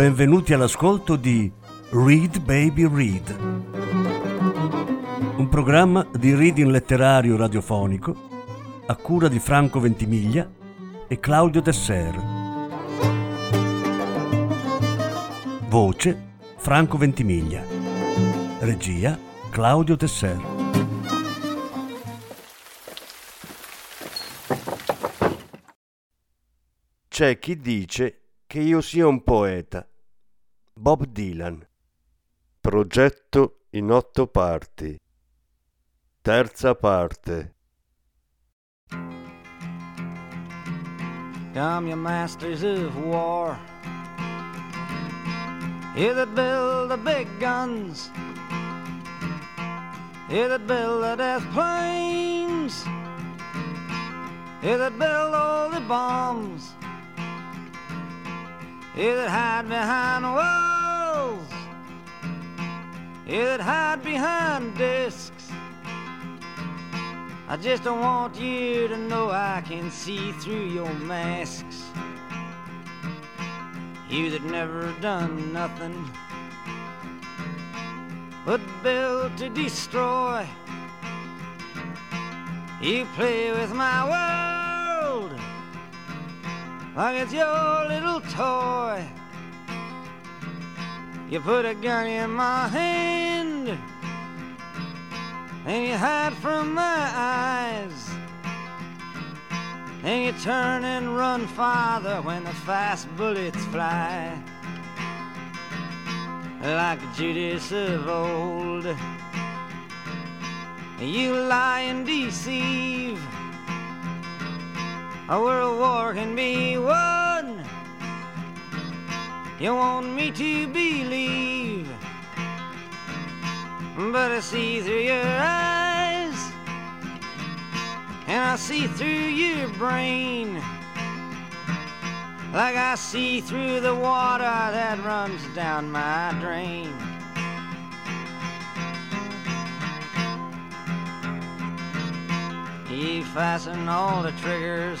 Benvenuti all'ascolto di Read Baby Read, un programma di reading letterario radiofonico a cura di Franco Ventimiglia e Claudio Desser. Voce Franco Ventimiglia. Regia Claudio Desser. C'è chi dice che io sia un poeta. Bob Dylan. Progetto in otto parti. Terza parte. Come you masters of war. You that build the big guns. You that build the death planes. You that build all the bombs. You that hide behind walls. That hide behind discs. I just don't want you to know I can see through your masks. You that never done nothing but build to destroy. You play with my world like it's your little toy. You put a gun in my hand and you hide from my eyes. And you turn and run farther when the fast bullets fly. Like Judas of old, you lie and deceive. A world war can be won. You want me to believe, but I see through your eyes, and I see through your brain, like I see through the water that runs down my drain. You fasten all the triggers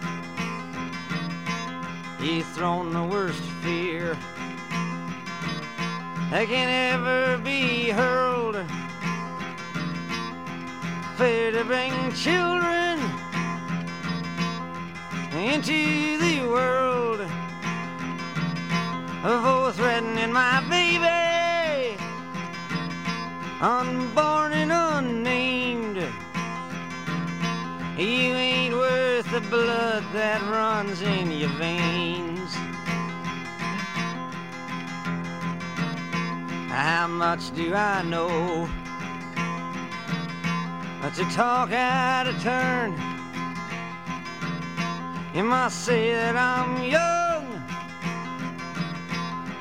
You've thrown the worst fear that can ever be hurled. Fear to bring children into the world. For threatening my baby, unborn and unnamed. You ain't worth the blood that runs in your veins. How much do I know? To talk out of turn, you might say that I'm young.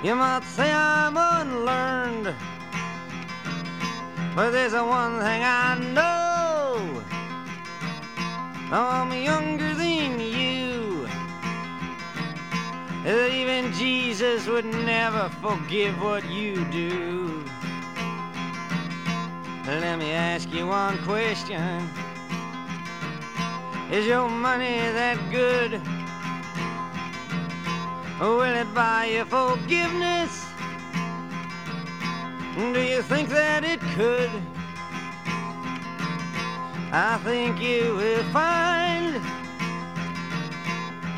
You might say I'm unlearned. But there's a one thing I know. I'm younger than you. Even Jesus would never forgive what you do. Let me ask you one question. Is your money that good? Will it buy you forgiveness? Do you think that it could? I think you will find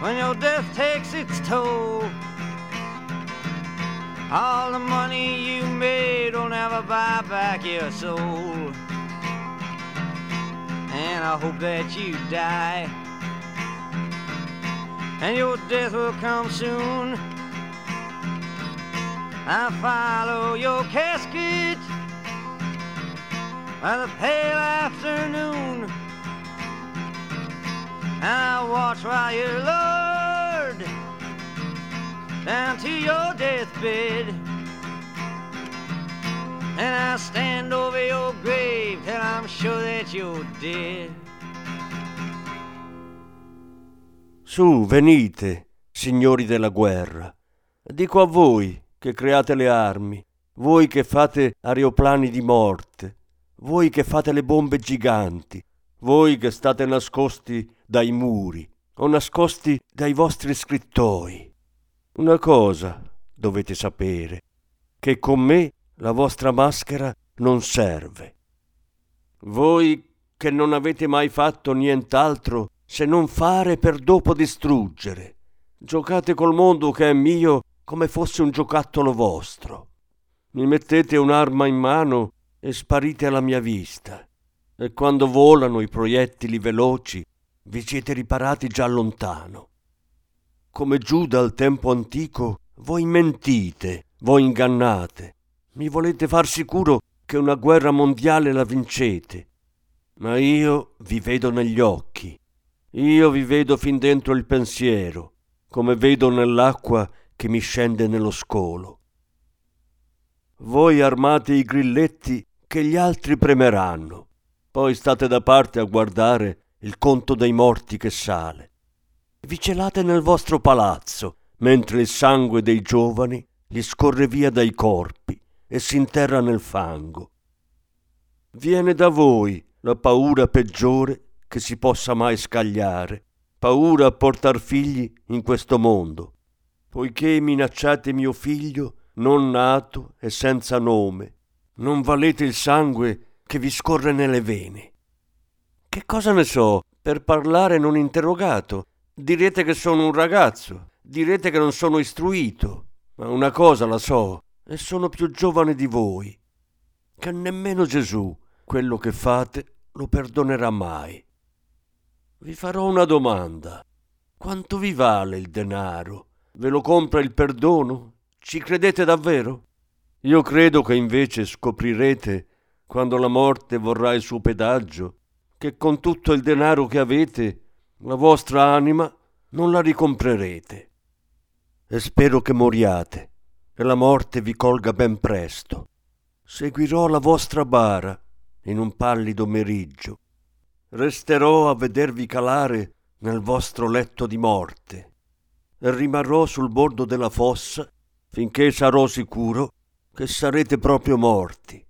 when your death takes its toll. All the money you made will never buy back your soul. And I hope that you die. And your death will come soon. I follow your casket by the pale afternoon. And I watch while you're lowered down to your deathbed. and I'll stand over your grave till I'm sure that you're dead. Su, venite, signori della guerra. Dico a voi che create le armi, voi che fate aeroplani di morte, voi che fate le bombe giganti, voi che state nascosti dai muri o nascosti dai vostri scrittoi. Una cosa dovete sapere, che con me la vostra maschera non serve. Voi che non avete mai fatto nient'altro se non fare per dopo distruggere. Giocate col mondo che è mio come fosse un giocattolo vostro. Mi mettete un'arma in mano e sparite alla mia vista. E quando volano i proiettili veloci, vi siete riparati già lontano. Come Giuda al tempo antico, voi mentite, voi ingannate. Mi volete far sicuro che una guerra mondiale la vincete. Ma io vi vedo negli occhi. Io vi vedo fin dentro il pensiero, come vedo nell'acqua che mi scende nello scolo. Voi armate i grilletti che gli altri premeranno, poi state da parte a guardare il conto dei morti che sale. Vi celate nel vostro palazzo, mentre il sangue dei giovani gli scorre via dai corpi e si interra nel fango. Viene da voi la paura peggiore che si possa mai scagliare, paura a portar figli in questo mondo, poiché minacciate mio figlio non nato e senza nome, non valete il sangue che vi scorre nelle vene. Che cosa ne so, per parlare non interrogato, direte che sono un ragazzo, direte che non sono istruito, ma una cosa la so, e sono più giovane di voi, che nemmeno Gesù quello che fate lo perdonerà mai. Vi farò una domanda. Quanto vi vale il denaro? Ve lo compra il perdono? Ci credete davvero? Io credo che invece scoprirete, quando la morte vorrà il suo pedaggio, che con tutto il denaro che avete, la vostra anima non la ricomprerete. E spero che moriate e la morte vi colga ben presto. Seguirò la vostra bara in un pallido meriggio resterò a vedervi calare nel vostro letto di morte e rimarrò sul bordo della fossa finché sarò sicuro che sarete proprio morti.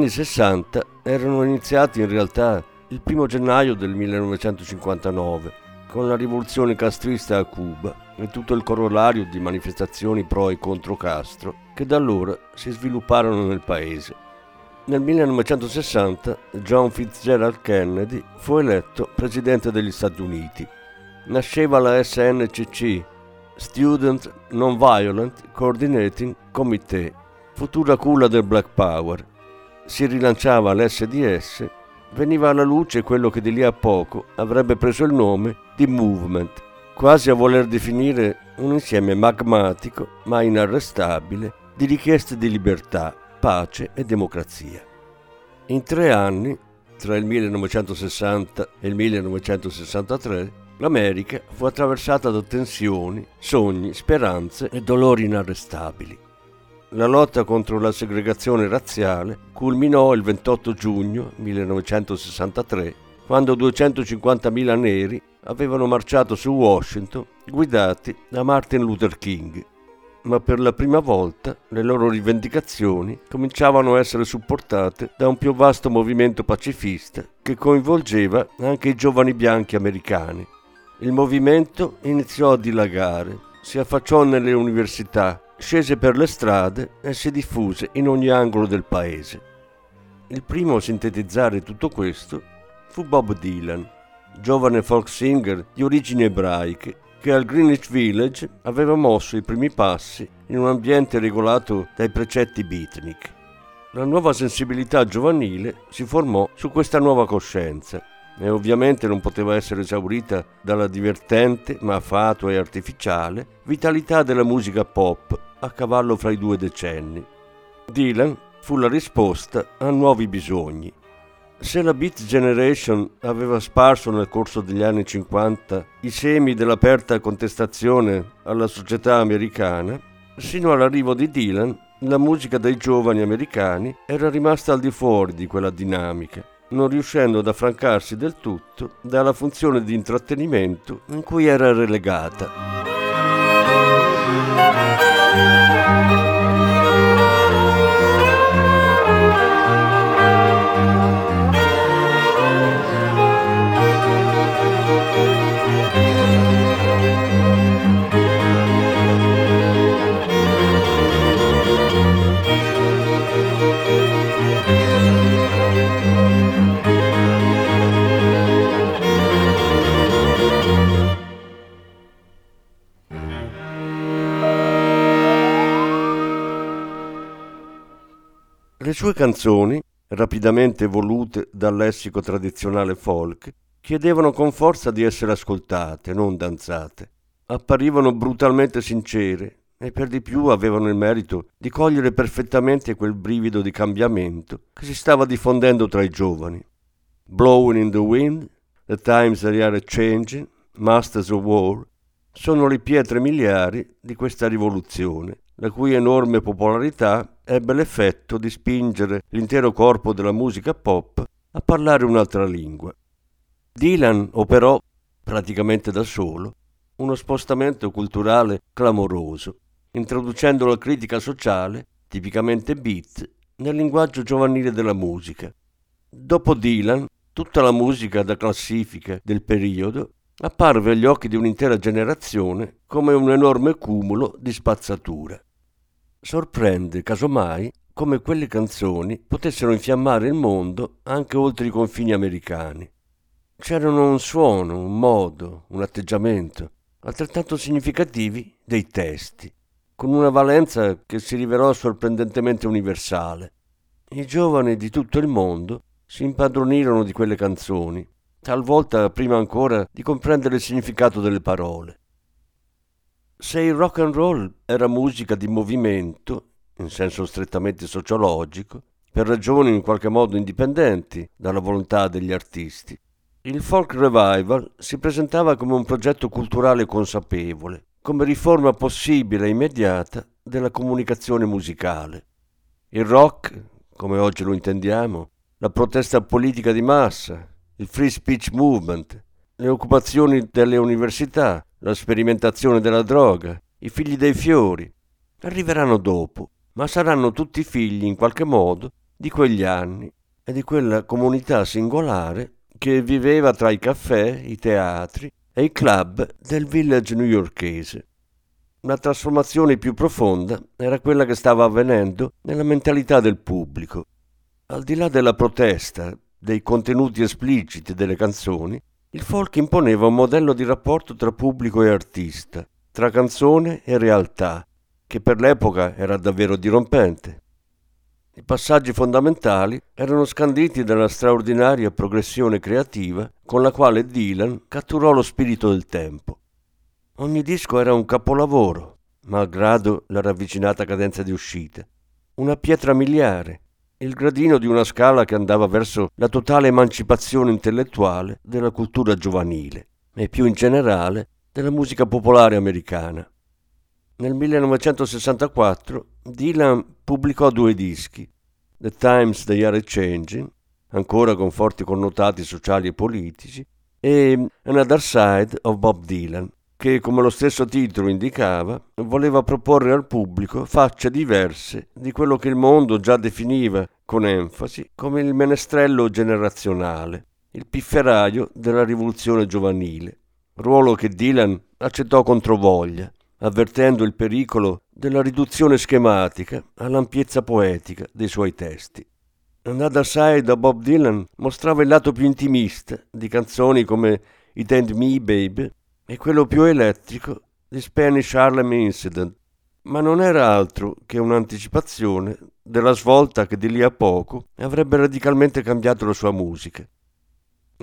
Anni 60 erano iniziati in realtà il primo gennaio del 1959 con la rivoluzione castrista a Cuba e tutto il corollario di manifestazioni pro e contro Castro che da allora si svilupparono nel paese. Nel 1960 John Fitzgerald Kennedy fu eletto presidente degli Stati Uniti. Nasceva la SNCC, Student Nonviolent Coordinating Committee, futura culla del Black Power, si rilanciava l'SDS, veniva alla luce quello che di lì a poco avrebbe preso il nome di Movement, quasi a voler definire un insieme magmatico ma inarrestabile di richieste di libertà, pace e democrazia. In tre anni, tra il 1960 e il 1963, l'America fu attraversata da tensioni, sogni, speranze e dolori inarrestabili la lotta contro la segregazione razziale culminò il 28 giugno 1963, quando 250.000 neri avevano marciato su Washington guidati da Martin Luther King. ma per la prima volta le loro rivendicazioni cominciavano a essere supportate da un più vasto movimento pacifista che coinvolgeva anche i giovani bianchi americani. Il movimento iniziò a dilagare, si affacciò nelle università, scese per le strade e si diffuse in ogni angolo del paese. Il primo a sintetizzare tutto questo fu Bob Dylan, giovane folk singer di origini ebraiche che al Greenwich Village aveva mosso i primi passi in un ambiente regolato dai precetti beatnik. La nuova sensibilità giovanile si formò su questa nuova coscienza e ovviamente non poteva essere esaurita dalla divertente, ma fatua e artificiale vitalità della musica pop a cavallo fra i due decenni. Dylan fu la risposta a nuovi bisogni. Se la Beat Generation aveva sparso nel corso degli anni 50 i semi dell'aperta contestazione alla società americana, sino all'arrivo di Dylan la musica dei giovani americani era rimasta al di fuori di quella dinamica non riuscendo ad affrancarsi del tutto dalla funzione di intrattenimento in cui era relegata. Le sue canzoni, rapidamente evolute dal lessico tradizionale folk, chiedevano con forza di essere ascoltate, non danzate. Apparivano brutalmente sincere e per di più avevano il merito di cogliere perfettamente quel brivido di cambiamento che si stava diffondendo tra i giovani. Blowing in the Wind, The Times They Are Changing, Masters of War sono le pietre miliari di questa rivoluzione la cui enorme popolarità ebbe l'effetto di spingere l'intero corpo della musica pop a parlare un'altra lingua. Dylan operò, praticamente da solo, uno spostamento culturale clamoroso, introducendo la critica sociale, tipicamente beat, nel linguaggio giovanile della musica. Dopo Dylan, tutta la musica da classifica del periodo apparve agli occhi di un'intera generazione come un enorme cumulo di spazzatura. Sorprende, casomai, come quelle canzoni potessero infiammare il mondo anche oltre i confini americani. C'erano un suono, un modo, un atteggiamento altrettanto significativi dei testi, con una valenza che si rivelò sorprendentemente universale. I giovani di tutto il mondo si impadronirono di quelle canzoni, talvolta prima ancora di comprendere il significato delle parole. Se il rock and roll era musica di movimento, in senso strettamente sociologico, per ragioni in qualche modo indipendenti dalla volontà degli artisti, il folk revival si presentava come un progetto culturale consapevole, come riforma possibile e immediata della comunicazione musicale. Il rock, come oggi lo intendiamo, la protesta politica di massa, il free speech movement, le occupazioni delle università, la sperimentazione della droga, i figli dei fiori. Arriveranno dopo, ma saranno tutti figli in qualche modo di quegli anni e di quella comunità singolare che viveva tra i caffè, i teatri e i club del village newyorkese. La trasformazione più profonda era quella che stava avvenendo nella mentalità del pubblico. Al di là della protesta, dei contenuti espliciti delle canzoni, il folk imponeva un modello di rapporto tra pubblico e artista, tra canzone e realtà, che per l'epoca era davvero dirompente. I passaggi fondamentali erano scanditi dalla straordinaria progressione creativa con la quale Dylan catturò lo spirito del tempo. Ogni disco era un capolavoro, malgrado la ravvicinata cadenza di uscita, una pietra miliare, il gradino di una scala che andava verso la totale emancipazione intellettuale della cultura giovanile e più in generale della musica popolare americana. Nel 1964 Dylan pubblicò due dischi, The Times They Are Changing, ancora con forti connotati sociali e politici, e Another Side of Bob Dylan, che, come lo stesso titolo indicava, voleva proporre al pubblico facce diverse di quello che il mondo già definiva con enfasi come il menestrello generazionale, il pifferaio della rivoluzione giovanile, ruolo che Dylan accettò controvoglia, avvertendo il pericolo della riduzione schematica all'ampiezza poetica dei suoi testi. Another Side da Bob Dylan mostrava il lato più intimista di canzoni come It Ain't Me Babe e quello più elettrico di Spanish Harlem Incident, ma non era altro che un'anticipazione della svolta che di lì a poco avrebbe radicalmente cambiato la sua musica.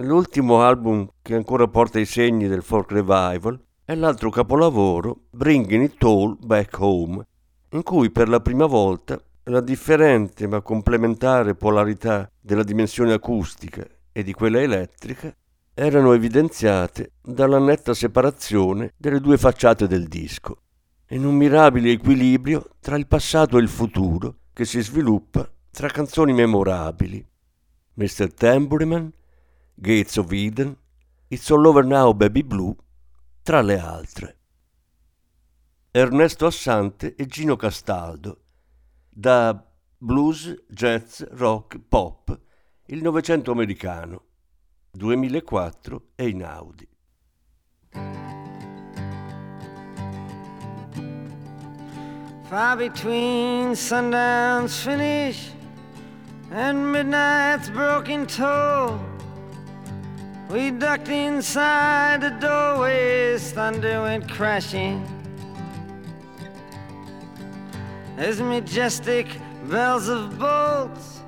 L'ultimo album che ancora porta i segni del folk revival è l'altro capolavoro, Bringing It All Back Home, in cui per la prima volta la differente ma complementare polarità della dimensione acustica e di quella elettrica erano evidenziate dalla netta separazione delle due facciate del disco, in un mirabile equilibrio tra il passato e il futuro che si sviluppa tra canzoni memorabili. Mr. Tambourine, Gates of Eden, It's All Over Now Baby Blue, tra le altre. Ernesto Assante e Gino Castaldo da blues, jazz, rock, pop, il Novecento americano, 2004 e. Far between sundown's finish and midnight's broken toll. We ducked inside the doorways, thunder went crashing. as majestic bells of bolts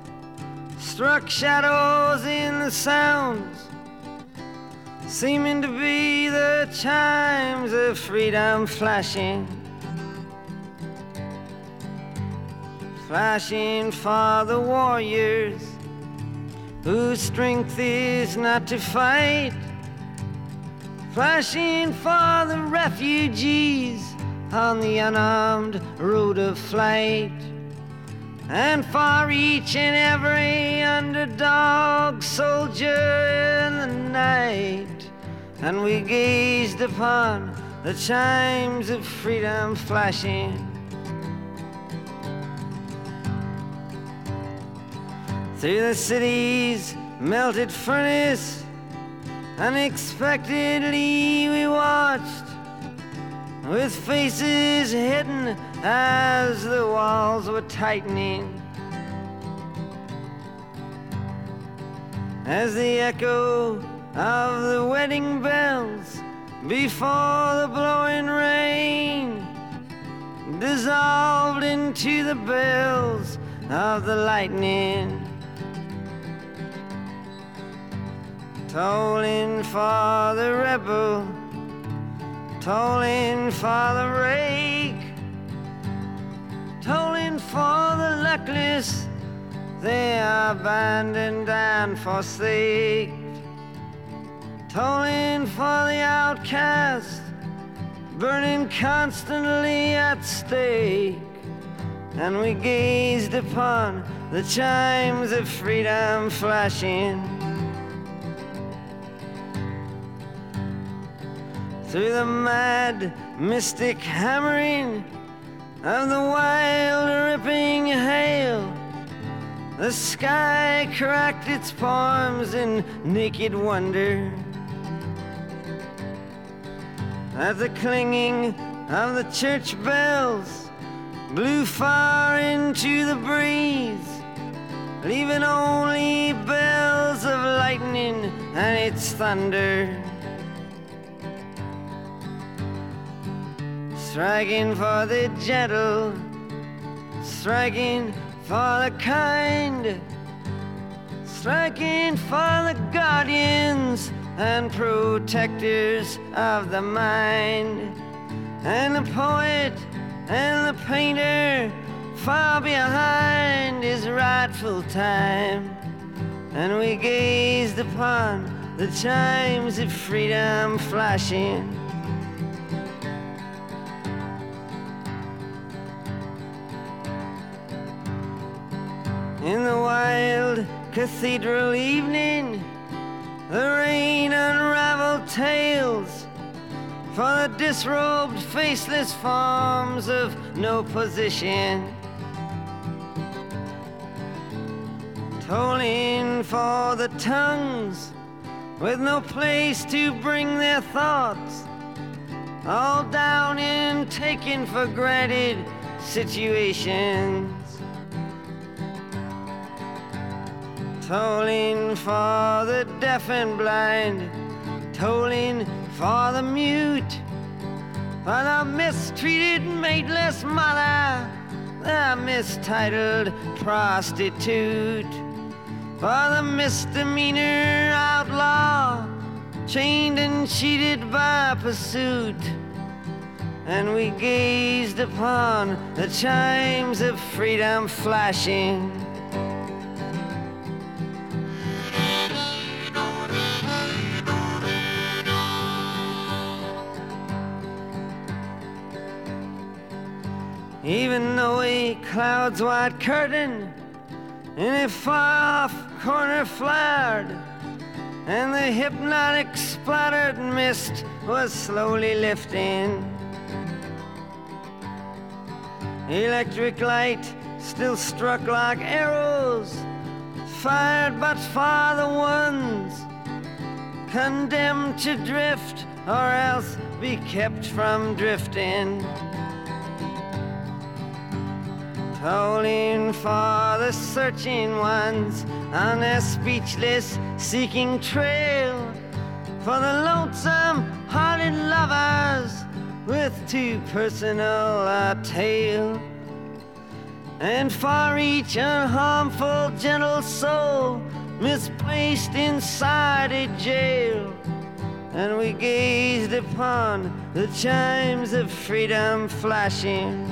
struck shadows in the sounds, seeming to be the chimes of freedom flashing. Flashing for the warriors whose strength is not to fight. Flashing for the refugees on the unarmed road of flight. And for each and every underdog soldier in the night, and we gazed upon the chimes of freedom flashing. Through the city's melted furnace, unexpectedly we watched with faces hidden as the walls were tightening. As the echo of the wedding bells before the blowing rain dissolved into the bells of the lightning. Tolling for the rebel tolling for the rake, tolling for the luckless, they are abandoned and forsaked, tolling for the outcast, burning constantly at stake. And we gazed upon the chimes of freedom flashing through the mad, mystic hammering of the wild, ripping hail. The sky cracked its palms in naked wonder. At the clanging of the church bells blew far into the breeze, leaving only bells of lightning and its thunder. Striking for the gentle, striking for the kind, striking for the guardians and protectors of the mind, and the poet and the painter far behind his rightful time. And we gazed upon the chimes of freedom flashing cathedral evening, the rain unraveled tales for the disrobed, faceless forms of no position. Tolling for the tongues with no place to bring their thoughts, all down in taken for granted situations. Tolling for the deaf and blind, tolling for the mute, for the mistreated, mateless mother, the mistitled prostitute, for the misdemeanor outlaw, chained and cheated by pursuit. And we gazed upon the chimes of freedom flashing. Even though a cloud's white curtain in a far off corner flared, and the hypnotic splattered mist was slowly lifting. Electric light still struck like arrows, fired but for the ones condemned to drift or else be kept from drifting. Tolling for the searching ones on their speechless seeking trail. For the lonesome hearted lovers with too personal a tale. And for each unharmful gentle soul misplaced inside a jail. And we gazed upon the chimes of freedom flashing.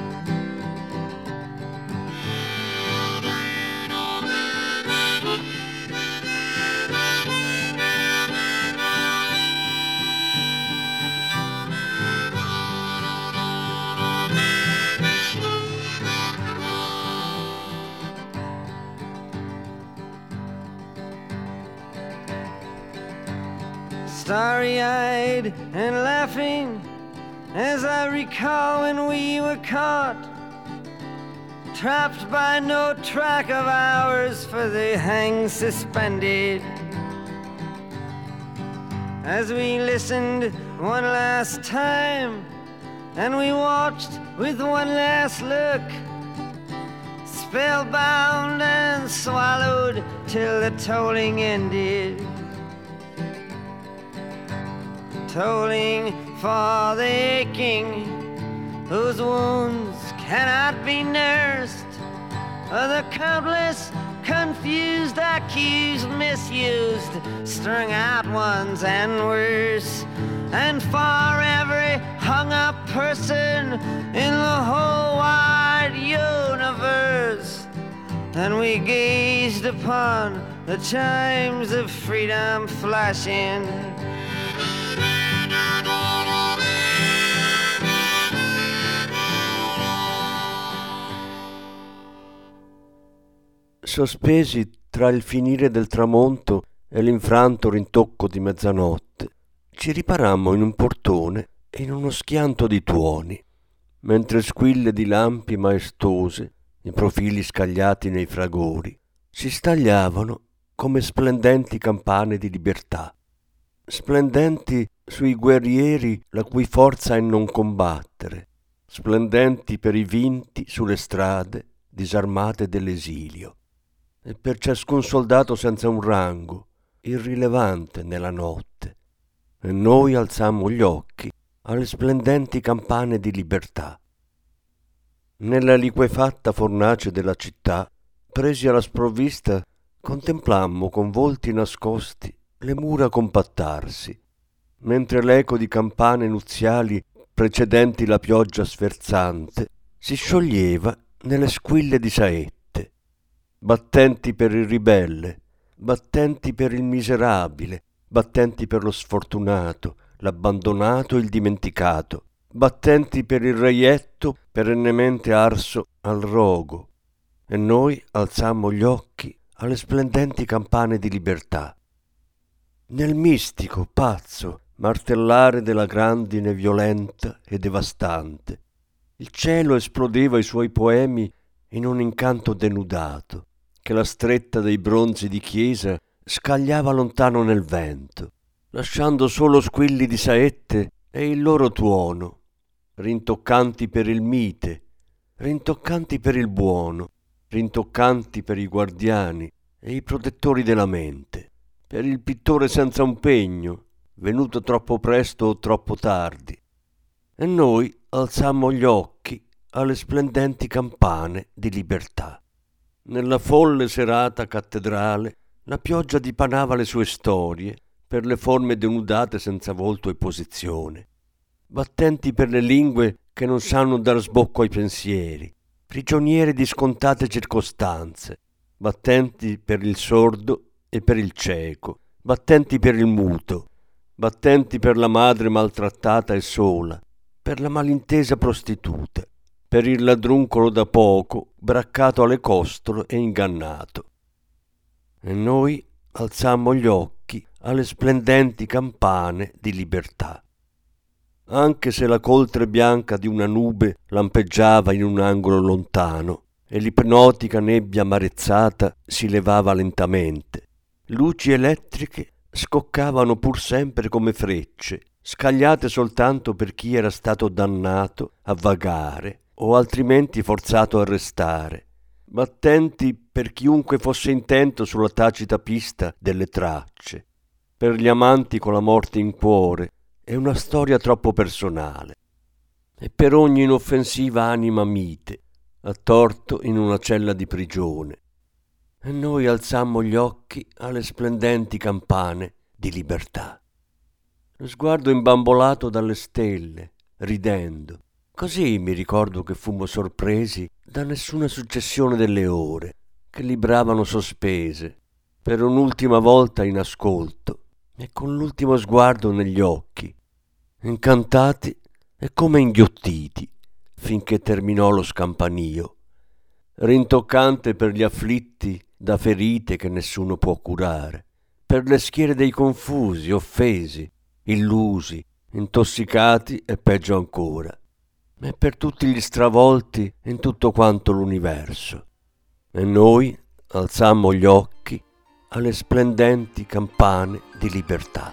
Starry eyed and laughing as I recall when we were caught, trapped by no track of ours for the hang suspended. As we listened one last time and we watched with one last look, spellbound and swallowed till the tolling ended tolling for the aching whose wounds cannot be nursed. The countless confused, accused, misused, strung out ones and worse. And for every hung up person in the whole wide universe. And we gazed upon the chimes of freedom flashing sospesi tra il finire del tramonto e l'infranto rintocco di mezzanotte, ci riparammo in un portone e in uno schianto di tuoni, mentre squille di lampi maestose, i profili scagliati nei fragori, si stagliavano come splendenti campane di libertà, splendenti sui guerrieri la cui forza è non combattere, splendenti per i vinti sulle strade disarmate dell'esilio e per ciascun soldato senza un rango, irrilevante nella notte. E noi alzammo gli occhi alle splendenti campane di libertà. Nella liquefatta fornace della città, presi alla sprovvista, contemplammo con volti nascosti le mura compattarsi, mentre l'eco di campane nuziali precedenti la pioggia sferzante si scioglieva nelle squille di saette battenti per il ribelle, battenti per il miserabile, battenti per lo sfortunato, l'abbandonato e il dimenticato, battenti per il reietto perennemente arso al rogo. E noi alzammo gli occhi alle splendenti campane di libertà. Nel mistico, pazzo, martellare della grandine violenta e devastante. Il cielo esplodeva i suoi poemi in un incanto denudato, che la stretta dei bronzi di chiesa scagliava lontano nel vento, lasciando solo squilli di saette e il loro tuono, rintoccanti per il mite, rintoccanti per il buono, rintoccanti per i guardiani e i protettori della mente, per il pittore senza un pegno, venuto troppo presto o troppo tardi. E noi alzammo gli occhi alle splendenti campane di libertà. Nella folle serata cattedrale la pioggia dipanava le sue storie per le forme denudate senza volto e posizione, battenti per le lingue che non sanno dar sbocco ai pensieri, prigioniere di scontate circostanze, battenti per il sordo e per il cieco, battenti per il muto, battenti per la madre maltrattata e sola, per la malintesa prostituta, per il ladruncolo da poco, braccato alle costole e ingannato. E noi alzammo gli occhi alle splendenti campane di libertà anche se la coltre bianca di una nube lampeggiava in un angolo lontano e l'ipnotica nebbia amarezzata si levava lentamente. Luci elettriche scoccavano pur sempre come frecce, scagliate soltanto per chi era stato dannato a vagare o altrimenti forzato a restare, battenti per chiunque fosse intento sulla tacita pista delle tracce, per gli amanti con la morte in cuore è una storia troppo personale. E per ogni inoffensiva anima mite, attorto in una cella di prigione. E noi alzammo gli occhi alle splendenti campane di libertà. Lo sguardo imbambolato dalle stelle, ridendo. Così mi ricordo che fummo sorpresi da nessuna successione delle ore, che libravano sospese, per un'ultima volta in ascolto e con l'ultimo sguardo negli occhi, incantati e come inghiottiti, finché terminò lo scampanio, rintoccante per gli afflitti da ferite che nessuno può curare, per le schiere dei confusi, offesi, illusi, intossicati e peggio ancora, e per tutti gli stravolti in tutto quanto l'universo. E noi alzammo gli occhi alle splendenti campane di libertà.